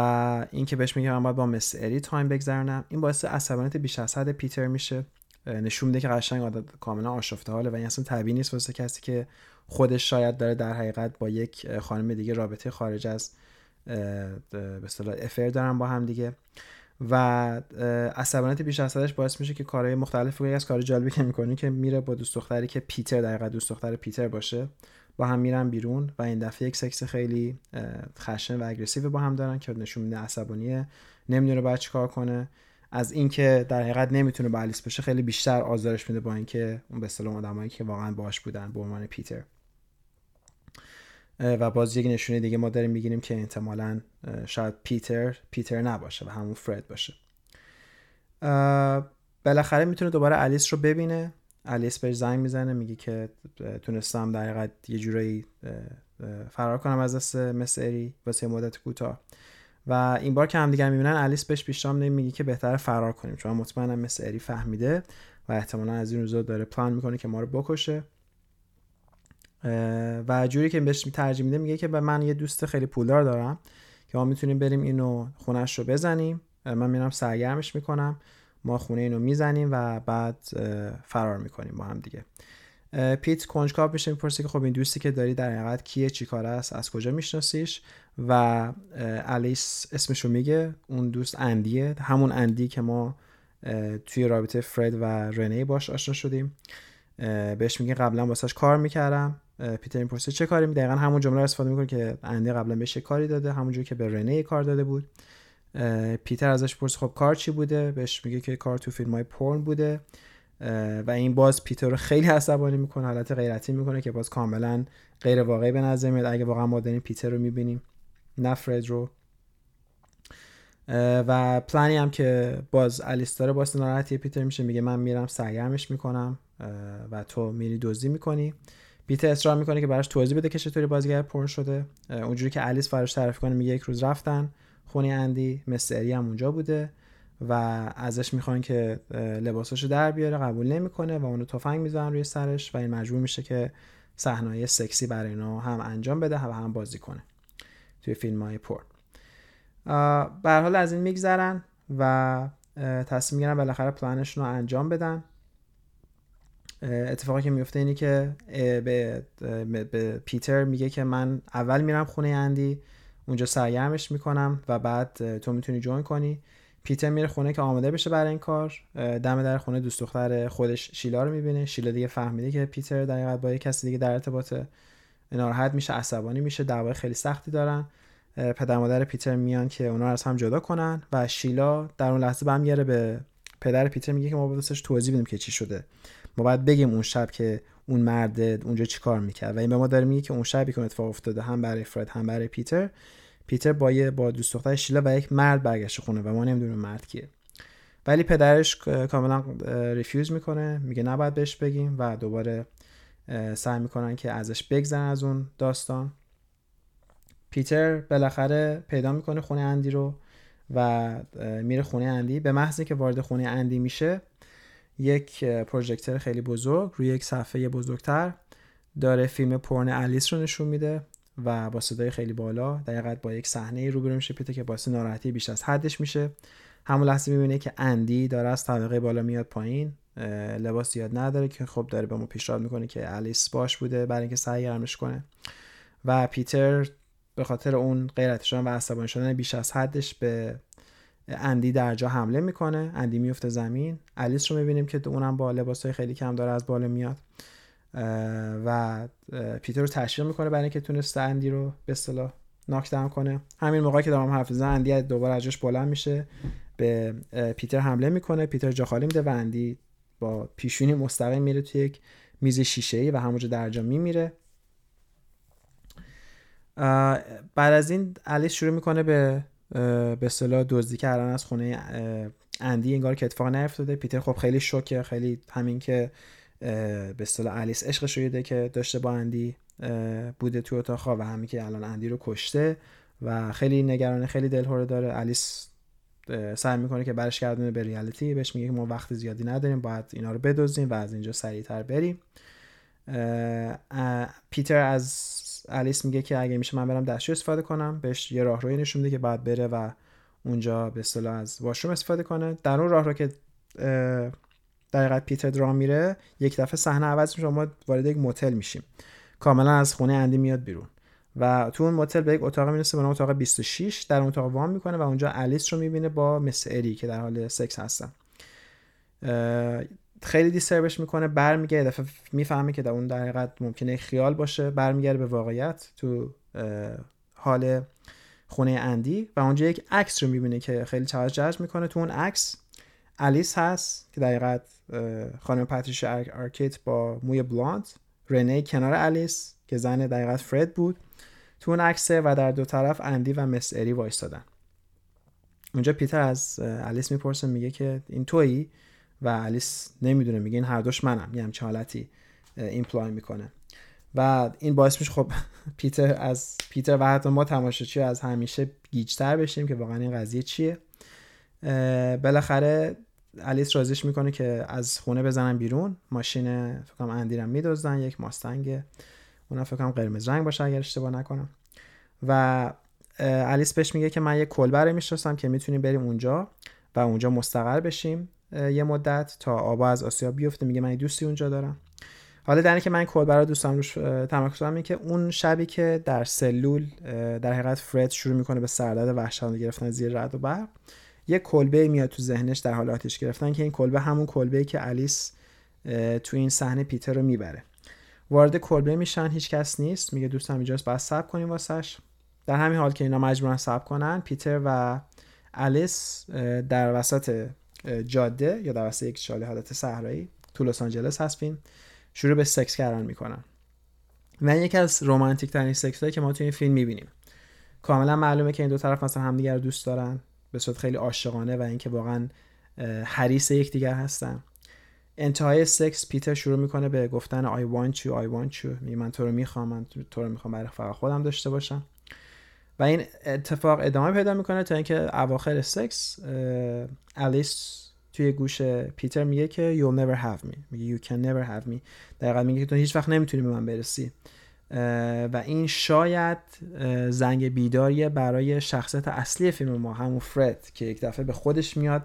این که بهش میگه من باید با ادی time بگذرونم این باعث عصبانیت بیش از حد پیتر میشه. نشون میده که قشنگ عادت کاملا آشفته حاله و این اصلا طبیعی نیست واسه کسی که خودش شاید داره در حقیقت با یک خانم دیگه رابطه خارج از به اصطلاح افر دارن با هم دیگه. و عصبانیت بیش از حدش باعث میشه که کارهای مختلف از کار جالبی که می‌کنی که میره با دوست دختری که پیتر در دوست دختر پیتر باشه با هم میرن بیرون و این دفعه یک سکس خیلی خشن و اگریسیو با هم دارن که نشون میده عصبانیه. نمی‌دونه باید چیکار کنه. از اینکه در حقیقت نمی‌تونه با بشه خیلی بیشتر آزارش میده با اینکه اون به اصطلاح آدمایی که واقعا باش بودن به عنوان پیتر. و باز یک نشونه دیگه ما داریم می‌گیریم که احتمالا شاید پیتر پیتر نباشه و همون فرد باشه. بالاخره می‌تونه دوباره الیس رو ببینه. الیس بهش زنگ می‌زنه میگه که تونستم در حقیقت یه جورایی فرار کنم از دست مس اری واسه مدت کوتاه. و این بار که هم دیگر می‌بینن الیس بهش پیشنهاد میگه که بهتر فرار کنیم. چون مطمئنم مثل اری فهمیده و احتمالا از این روزا داره پلان می‌کنه که ما رو بکشه. و جوری که بهش ترجیح میده میگه که به من یه دوست خیلی پولدار دارم که ما می‌تونیم بریم اینو خونش رو بزنیم. من میرم سرگرمش می‌کنم. ما خونه اینو می‌زنیم و بعد فرار می‌کنیم با هم دیگه. پیت کنجکاو میشه می‌پرسه که خب این دوستی که داری در حقیقت کیه چی کار است از کجا میشناسیش؟ و الیس اسمشو میگه اون دوست اندیه همون اندی که ما توی رابطه فرد و رنی باش آشنا شدیم. بهش میگه قبلا واسش کار می‌کردم. پیتر می‌پرسه چه کاری دقیقا همون جمله رو استفاده می‌کنه که اندی قبلا بهش کاری داده همونجوری که به رنی کار داده بود. پیتر ازش پرسه خب کار چی بوده؟ بهش میگه که کار تو فیلم های پورن بوده و این باز پیتر رو خیلی عصبانی می‌کنه حالت غیرتی می‌کنه که باز کاملا غیر واقعی به نظر میاد. اگه واقعا ما داریم پیتر رو می‌بینیم نه فرد رو. و پلانی هم که باز الیس داره باز ناراحتی پیتر میشه میگه من میرم سرگرمش می‌کنم و تو میری دزدی می‌کنی. پیتر اصرار می‌کنه که براش توضیح بده که چطوری بازیگر پرن شده. اونجوری که الیس فراش تعریف کنه میگه یک روز رفتن. خونه اندی مستری هم اونجا بوده و ازش می‌خوان که لباساشو در بیاره قبول نمی‌کنه و اونو تفنگ می‌زنن روی سرش و این مجبور میشه که صحنه سکسی برای اینا هم انجام بده و هم بازی کنه توی فیلم های پورن به حال از این میگذرن و تصمیم می‌گیرن بالاخره پلانشون رو انجام بدن. اتفاقی که میفته اینی که به, به پیتر میگه که من اول میرم خونه اندی اونجا سرگرمش می‌کنم و بعد تو می‌تونی جوین کنی. پیتر میره خونه که آماده بشه برای این کار. دم در خونه دوست دختر خودش شیلا رو می‌بینه. شیلا دیگه فهمیده که پیتر در با یه کسی دیگه در ارتباط ناراحت میشه عصبانی میشه دعوای خیلی سختی دارن. پدر مادر پیتر میان که اونا رو از هم جدا کنن و شیلا در اون لحظه برمیگره به پدر پیتر میگه که ما باید توضیح بدیم که چی شده. ما باید بگیم اون شب که اون مرد اونجا چیکار می‌کرد. و این به ما داره میگه که اون شبی که اتفاق افتاده هم برای فرد هم برای پیتر پیتر با یه با دوست دختر شیلا و یک مرد برگشت خونه و ما نمی‌دونیم مرد کیه. ولی پدرش کاملا ریفیوز می‌کنه. میگه نباید بهش بگیم و دوباره سعی می‌کنن که ازش بگذرن از اون داستان. پیتر بالاخره پیدا می‌کنه خونه اندی رو و میره خونه اندی. به محض که وارد خونه اندی میشه یک پروژکتور خیلی بزرگ. روی یک صفحه بزرگتر. داره فیلم پرن الیس رو نشون میده و با صدای خیلی بالا. دقیقا با یک صحنه روبرو میشه پیتر که باعث ناراحتی بیش از حدش میشه. همون لحظه می‌بینه که اندی داره از طبقه بالا میاد پایین. لباس یاد نداره که خب داره به ما پیشنهاد می‌کنه که الیس باش بوده برای اینکه سرگرمش کنه. و پیتر به خاطر اون غیرت شدن و عصبانی شدن بیش از حدش به اندی در جا حمله می‌کنه اندی میفته زمین. الیس رو می‌بینیم که اونم با لباس های خیلی کم داره از بالا میاد. و پیتر رو تشویق می‌کنه برای اینکه تونسته اندی رو به اصطلاح ناک داون کنه. همین موقعی که دارم حرف زدن اندی دوباره از جاش بلند میشه به پیتر حمله می‌کنه. پیتر جا خالی میده و اندی با پیشونی مستقیم میره توی یک میز شیشه ای و همونجا در جا میمیره. بعد از این الیس شروع می‌کنه به به اصطلاح دزدی کردن از خونه اندی انگار که اتفاق نیفتاده. پیتر خب خیلی شوکه خیلی همین که به اصطلاح الیس عشقش شده که داشته با اندی بوده تو اتاق و همین که الان اندی رو کشته و خیلی نگرانه خیلی دلهوره داره. الیس سعی می‌کنه که برش گردونه به ریالیتی. بهش میگه که ما وقت زیادی نداریم باید اینا رو بدوزیم و از اینجا سریعتر بریم. پیتر از الیس میگه که اگه میشه من برم دستشوی استفاده کنم بهش یه راهروی نشون میده که بعد بره و اونجا به اصطلاح از واشروم استفاده کنه. در اون راهرو که در پیتر درام میره یک دفعه صحنه عوض میشه ما وارد یک موتل میشیم. کاملا از خونه اندی میاد بیرون. و تو اون موتل به یک اتاق می‌رسه به اتاق 26 در اون اتاق وام می‌کنه و اونجا الیس رو می‌بینه با مس اری که در حال سکس هستن. خیلی دیستربش می‌کنه برمیگرده. دفعه می‌فهمه که در اون در حقیقت ممکنه خیال باشه برمیگرده به واقعیت تو حال خونه اندی و اونجا یک عکس رو می‌بینه که خیلی توجه جذب می‌کنه. تو اون عکس الیس هست که دقیقت خانم پاتریشیا آرکت با موی blonde رنه کنار الیس که زن در حقیقت فرد بود. تو اون عکسه و در دو طرف اندی و مستر ادی وایستادن. اونجا پیتر از الیس می‌پرسه میگه که این تویی؟ و الیس نمی‌دونه میگه این هر دوش منم یه همچه حالتی imply می‌کنه. و این باعث میشه خب <laughs> پیتر از پیتر و حتی ما تماشاچی از همیشه گیجتر بشیم که واقعا این قضیه چیه. بالاخره الیس رازیش می‌کنه که از خونه بزنن بیرون. ماشین فکرم اندیرم میدوزن یک ماستنگ. اونم فکرم قرمز رنگ باشه اگر اشتباه نکنم. و الیس بهش میگه که من یه کلبه می‌شناسم که می‌تونیم بریم اونجا و اونجا مستقر بشیم. یه مدت تا آبا از آسیا بیفته. میگه من دوستی اونجا دارم. حالا در که من کلبه رو دوستم روش تمرکز کنم که اون شبی که در سلول در حقیقت فرد شروع می‌کنه به سردرد وحشتناک گرفتن زیر رد و برق یه کلبه میاد تو ذهنش در حال آتش گرفتن که این کلبه همون کلبه که الیس تو این صحنه پیتر رو می‌بره. وارد کلبه میشن هیچ کس نیست. میگه دوستم اینجاست باید صبر کنیم واسش. در همین حال که اینا مجبورن صبر کنن پیتر و الیس در وسط جاده یا در وسط یک شاله حالت صحرایی تو لس آنجلس هستیم شروع به سکس کردن می‌کنن. و یکی از رومانتیک ترین سکس هایی که ما تو این فیلم می‌بینیم. کاملا معلومه که این دو طرف مثلا همدیگر رو دوست دارن به صورت خیلی عاشقانه و اینکه واقعا حریص یکدیگر هستن. انتهای سکس پیتر شروع می‌کنه به گفتن I want you I want you. میگه من تو رو می‌خوام من تو رو می‌خوام برای فقط خودم داشته باشم. و این اتفاق ادامه پیدا می‌کنه تا اینکه اواخر سکس الیس توی گوش پیتر میگه که you'll never have me. میگه you can never have me. دقیقا میگه که تو هیچ وقت نمی‌تونی به من برسی. و این شاید زنگ بیداریه برای شخصیت اصلی فیلم ما همون فرد که یک دفعه به خودش میاد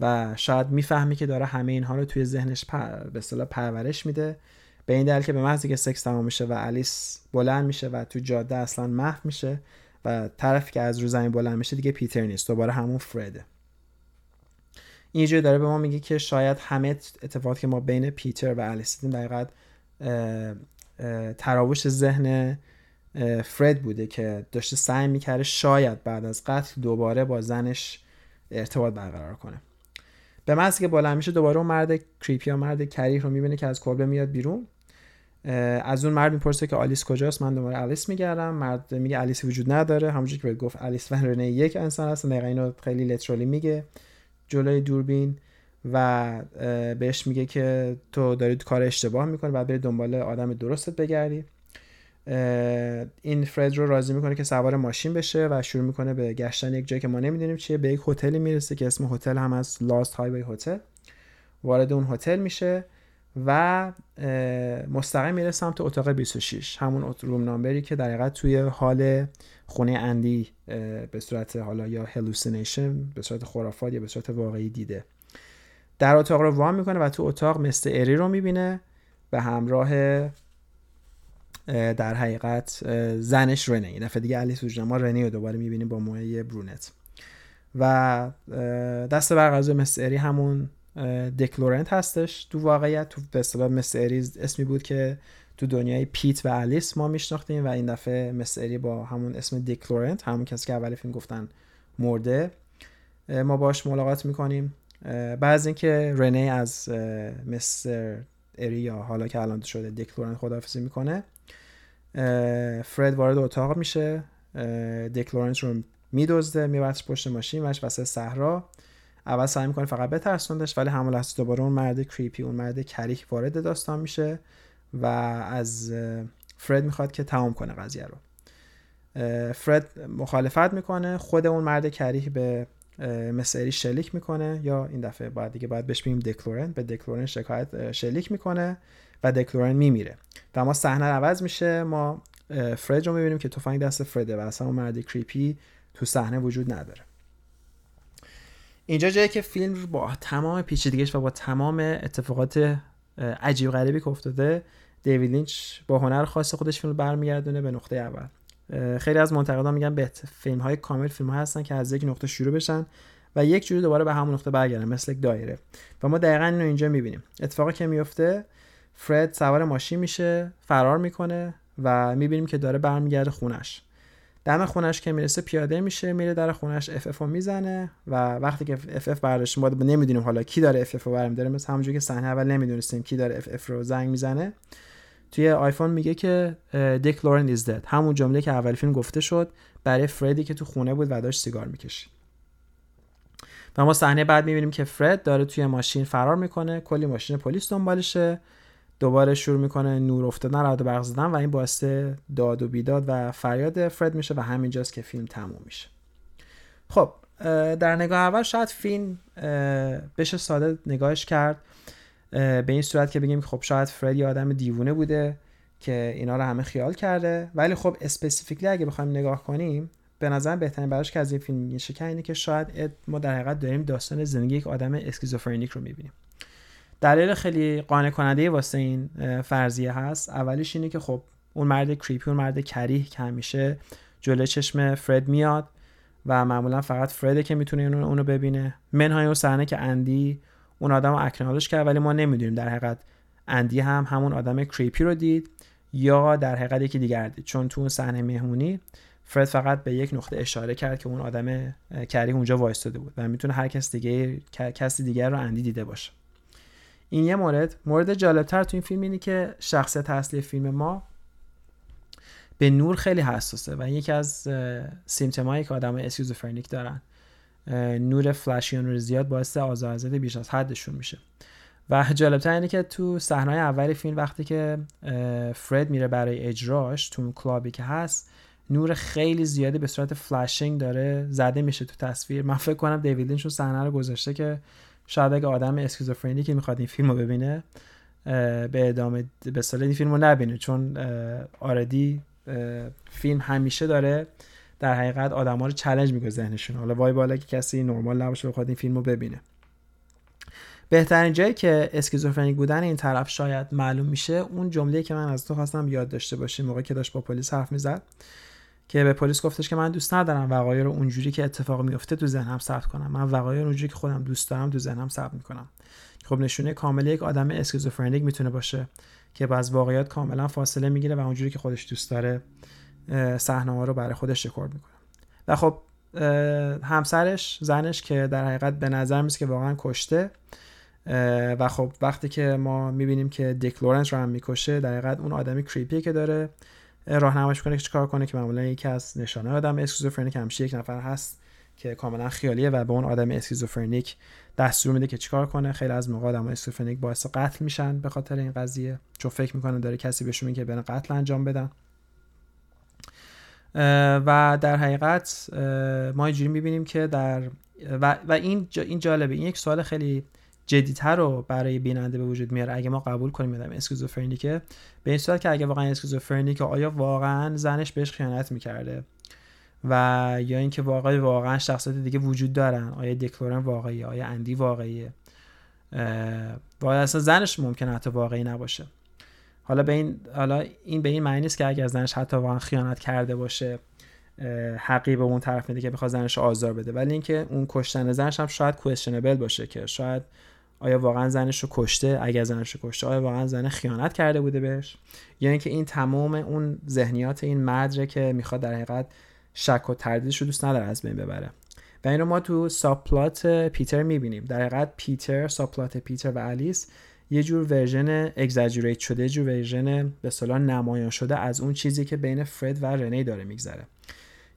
و شاید می‌فهمی که داره همه اینها رو توی ذهنش به اصطلاح پرورش میده. به این دلیل که به محضی که سکس تمام میشه و الیس بلند میشه و تو جاده اصلا محو میشه و طرفی که از رو زمین بلند میشه دیگه پیتر نیست دوباره همون فرده. اینجوری داره به ما میگه که شاید همه اتفاقاتی که ما بین پیتر و الیس دیدیم دقیقا تراوش ذهن فرد بوده که داشته سعی می‌کرده شاید بعد از قتل دوباره با زنش ارتباط برقرار کنه. به محض که بالا میشه دوباره اون مرد creepy یا مرد کریه رو می‌بینه که از کلبه میاد بیرون. از اون مرد می‌پرسه که آلیس کجاست؟ من دنبال آلیس میگردم. مرد میگه آلیس وجود نداره. همونجوری که بهت گفت آلیس و رنه یک انسان هست دقیقا اینو خیلی literally میگه. جلوی دوربین و بهش میگه که تو داری کار اشتباه می‌کنی و بری دنبال آدم درستت بگردی. این فرد رو راضی می‌کنه که سوار ماشین بشه و شروع می‌کنه به گشتن یک جایی که ما نمی‌دونیم چیه. به یک هتلی می‌رسه که اسم هتل هم از لاست هایوی هتل وارد اون هتل میشه. و مستقیم میره سمت اتاق 26 همون روم نامبری که در توی حال خونه اندی به صورت حالا یا هلوسینیشن به صورت خرافات یا به صورت واقعی دیده. در اتاق رو وام می‌کنه و تو اتاق مثل اری رو می‌بینه به همراه در حقیقت زنش رنه این دفعه دیگه علی سوجنا ما رنه رو دوباره می‌بینیم با موهای برونت. و دست بر مثل اری همون دکلورنت هستش تو واقعیت تو به اصطلاح اری اسمی بود که تو دنیای پیت و الیس ما میشناختیم و این دفعه مثل اری با همون اسم دکلورنت همون کسی که اول فیلم گفتن مرده. ما باش ملاقات می‌کنیم. بعض اینکه رنه از مستر اریا حالا که الان شده دکلورن خداحافظی می‌کنه فرد وارد اتاق میشه. دکلورنت رو میدزده میبرش پشت ماشین وش وسط صحرا. اول سعی می‌کنه فقط بترسوندش ولی همون لحظه دوباره اون مرد کریپی اون مرد کریک وارد داستان میشه و از فرد می‌خواد که تمام کنه قضیه رو. فرد مخالفت می‌کنه خود اون مرد کریک به مسری شلیک می‌کنه یا این دفعه بعد دیگه باید بهش بگیم دکلورن به دکلورن شکایت شلیک می‌کنه و دکلورن میمیره. و ما صحنه عوض میشه ما فرد رو می‌بینیم که تفنگ دست فرده و اصلا اون مرد کریپی تو صحنه وجود نداره. اینجا جایی که فیلم با تمام پیچیدگیش و با تمام اتفاقات عجیب غریبی که افتاده دیوید لینچ با هنر خاص خودش فیلم برمیگردونه به نقطه اول. خیلی از منتقدان میگن به فیلم های کامل فیلم های هستن که از یک نقطه شروع بشن و یک جوری دوباره به همون نقطه برگردن مثل یک دایره. و ما دقیقا اینو اینجا می‌بینیم. اتفاقی که میفته فرد سوار ماشین میشه فرار می‌کنه و می‌بینیم که داره برمیگرده خونش. دم خونش که می‌رسه پیاده میشه میره در خونش اف اف می‌زنه و وقتی که اف اف برداشت ما نمی‌دونیم حالا کی داره اف اف رو برمیداره مثل همونجوری که صحنه اول نمی‌دونستیم کی داره اف اف رو زنگ می‌زنه. توی آیفون میگه که Dick Laurent is dead همون جمله که اول فیلم گفته شد برای فردی که تو خونه بود و داشت سیگار می‌کشید. و ما صحنه بعد می‌بینیم که فرد داره توی ماشین فرار می‌کنه کلی ماشین پلیس دنبالشه. دوباره شروع می‌کنه نور افتادن رعد و برق زدن و این باعث داد و بیداد و فریاد فرد میشه و همینجاست که فیلم تموم میشه. خب در نگاه اول شاید فیلم بشه ساده نگاهش کرد به این صورت که بگیم خب شاید فرد یه آدم دیوونه بوده که اینا رو همه خیال کرده. ولی خب specifically اگه بخوایم نگاه کنیم به نظر بهترین برداشتی که از این فیلم میشه اینه که شاید ما در حقیقت داریم داستان زندگی یک آدم اسکیزوفرنیک رو می‌بینیم. دلیل خیلی قانع کننده واسه این فرضیه هست. اولیش اینه که خب اون مرد creepy اون مرد کریه که همیشه جلوی چشم فرد میاد و معمولا فقط فرده که می‌تونه اونو ببینه. منهای اون صحنه که اندی اون آدم acknowledge کرد ولی ما نمی‌دونیم در حقیقت اندی هم همون آدم creepy رو دید یا در حقیقت یکی دیگر دید. چون تو اون صحنه مهمونی فرد فقط به یک نقطه اشاره کرد که اون آدم creepy ه اونجا وایستاده بود و می‌تونه هر کس دیگه کسی دیگر رو اندی دیده باشه. این یه مورد. مورد جالبتر تو این فیلم اینه که شخصیت اصلی فیلم ما به نور خیلی حساسه و یکی از symptom هایی که آدم اسکیزوفرنیک دارن. نور فلشی نور زیاد باعث آزارزده بیش از حدشون میشه. و جالبتر اینه که تو صحنه اول فیلم وقتی که فرد میره برای اجراش تو اون کلابی که هست نور خیلی زیادی به صورت flashing داره زده میشه تو تصویر. من فکر کنم دیوید لینچ صحنه رو گذاشته که شاید اگه آدم اسکیزوفرنی که می‌خواد این فیلم ببینه به ادامه به اصطلاح این فیلم نبینه. چون already فیلم همیشه داره در حقیقت آدم رو challenge می‌کنه ذهنشون. حالا وای به حال که کسی نرمال نباشه بخواد این فیلم رو ببینه. بهترین جایی که اسکیزوفرنیک بودن این طرف شاید معلوم میشه اون جمله که من از تو خواستم یاد داشته باشیم موقع که داشت با پلیس حرف می‌زد. که به پلیس گفتش که من دوست ندارم وقایع رو اونجوری که اتفاق میفته تو ذهنم ثبت کنم. من وقایع رو اونجوری که خودم دوست دارم تو ذهنم ثبت می‌کنم. خب نشونه کامل یک آدم اسکیزوفرنیک می‌تونه باشه که از واقعیات کاملا فاصله می‌گیره و اونجوری که خودش دوست داره صحنه رو برای خودش رکورد می‌کنه. و خب همسرش زنش که در حقیقت به نظر میسه که واقعا کشته و خب وقتی که ما می‌بینیم که دیک لورنس رو هم می‌کشه در حقیقت اون آدمی creepy که داره راهنماییش کنه که چیکار کنه که معمولا یکی از نشانه آدم اسکیزوفرنیک همیشه یک نفر هست که کاملا خیالیه و به اون آدم اسکیزوفرنیک دستور میده که چیکار کنه. خیلی از موقع آدم اسکیزوفرنیک باعث قتل میشن به خاطر این قضیه. چون فکر می‌کنه داره کسی بهشون میگه که برن قتل انجام بدن. و در حقیقت ما اینجوری می‌بینیم که در و, و این این جالبه. این یک سوال خیلی جدیتر رو برای بیننده به وجود میاره اگه ما قبول کنیم آدم اسکیزوفرنیکه. به این صورت که اگه واقعا اسکیزوفرنیکه آیا واقعا زنش بهش خیانت می‌کرده؟ و یا اینکه واقعا واقعا شخصیت دیگه وجود دارن؟ آیا دکلورن واقعی آیا اندی واقعیه؟ و اصلا زنش ممکنه حتی واقعی نباشه. حالا به این حالا این به این معنی نیست که اگر زنش حتی واقعا خیانت کرده باشه حقی به اون طرف میده که بخواد زنش آزار بده. ولی اینکه اون کشتن زنش هم شاید کوشنبل باشه که شاید آیا واقعا زنش رو کشته؟ اگر زنش رو کشته آیا واقعا زن خیانت کرده بوده بهش؟ یا اینکه این تمام اون ذهنیات این مرده که می‌خواد در حقیقت شک و تردیدش رو دوست نداره از بین ببره. و این رو ما تو subplot پیتر می‌بینیم. در حقیقت پیتر subplot پیتر و الیس یه جور version exaggerate شده یه جور version به اصطلاح نمایان شده از اون چیزی که بین فرد و رنه داره میگذره.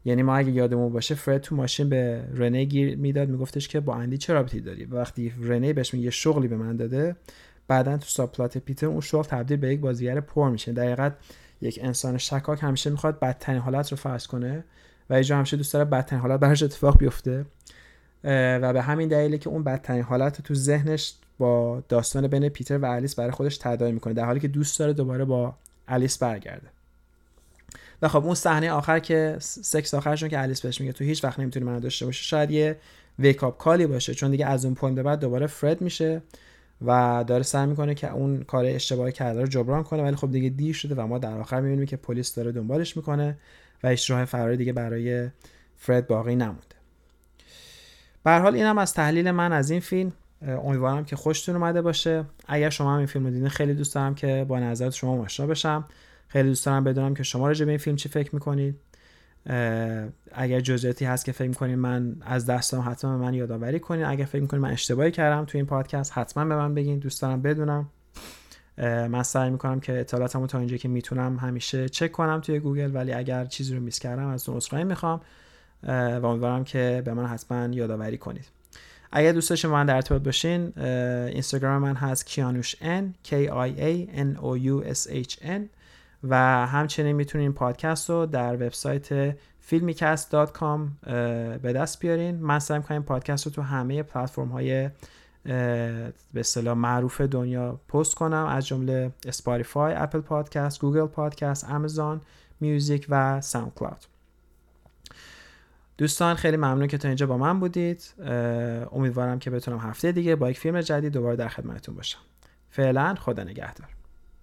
یعنی ما اگه یادمون باشه فرد تو ماشین به رنه گیر می‌داد میگفتش که با اندی چه رابطی داری؟ و وقتی رنه بهش میگه شغلی به من داده بعدا تو ساپلات پیتر اون شغل تبدیل به یک بازیگر پر میشه. در یک انسان شکاک همیشه می‌خواد بدترین حالت رو فرض کنه و اینجا همیشه دوست داره بدترین حالت براش اتفاق بیفته. و به همین دلیله که اون بدترین حالت تو ذهنش با داستان بین پیتر و الیس برای خودش تداعی می‌کنه در حالی که دوست داره دوباره با الیس برگرده. و خب اون صحنه آخر که سکس آخرشون که الیس بهش میگه تو هیچ وقت نمی‌تونی منو داشته باشه شاید یه wake-up call ی باشه چون دیگه از اون point بعد دوباره فرد میشه و داره سعی می‌کنه که اون کار اشتباهی کرده رو جبران کنه ولی خب دیگه دیر شده و ما در آخر می‌بینیم که پلیس داره دنبالش می‌کنه و هیچ راه فراری دیگه برای فرد باقی نمونده. به حال اینم از تحلیل من از این فیلم. امیدوارم که خوشتون اومده باشه. اگر شما هم این فیلم رو دیدین خیلی دوست دارم که با نظرات شما آشنا بشم. خیلی دوست دارم بدونم که شما راجع به این فیلم چی فکر می‌کنید. اگر جزئیاتی هست که فکر می‌کنید من از دستم حتما به من یادآوری کنید. اگر فکر می‌کنید من اشتباهی کردم تو این پادکست حتما به من بگین. دوست دارم بدونم. من سعی می‌کنم که اطلاعاتمو تا اینجا که می‌تونم همیشه چک کنم توی گوگل ولی اگر چیزی رو میس کردم از اون عذرخواهی می‌خوام. و امیدوارم که به من حتما یادآوری کنید. اگر دوست داشتین من در ارتباط باشین اینستاگرام من هست کیانوش n k i a n o u s h n. و همچنین می‌تونین پادکست رو در وبسایت filmicast.com به دست بیارین. من سعی می‌کنم پادکست رو تو همه پلتفرم های به اصطلاح معروف دنیا پست کنم. از جمله اسپاتیفای، اپل پادکست، گوگل پادکست، آمازون میوزیک و ساوند کلاود دوستان خیلی ممنون که تا اینجا با من بودید. امیدوارم که بتونم هفته دیگه با یک فیلم جدید دوباره در خدمتتون باشم. فعلا خدا نگهدار.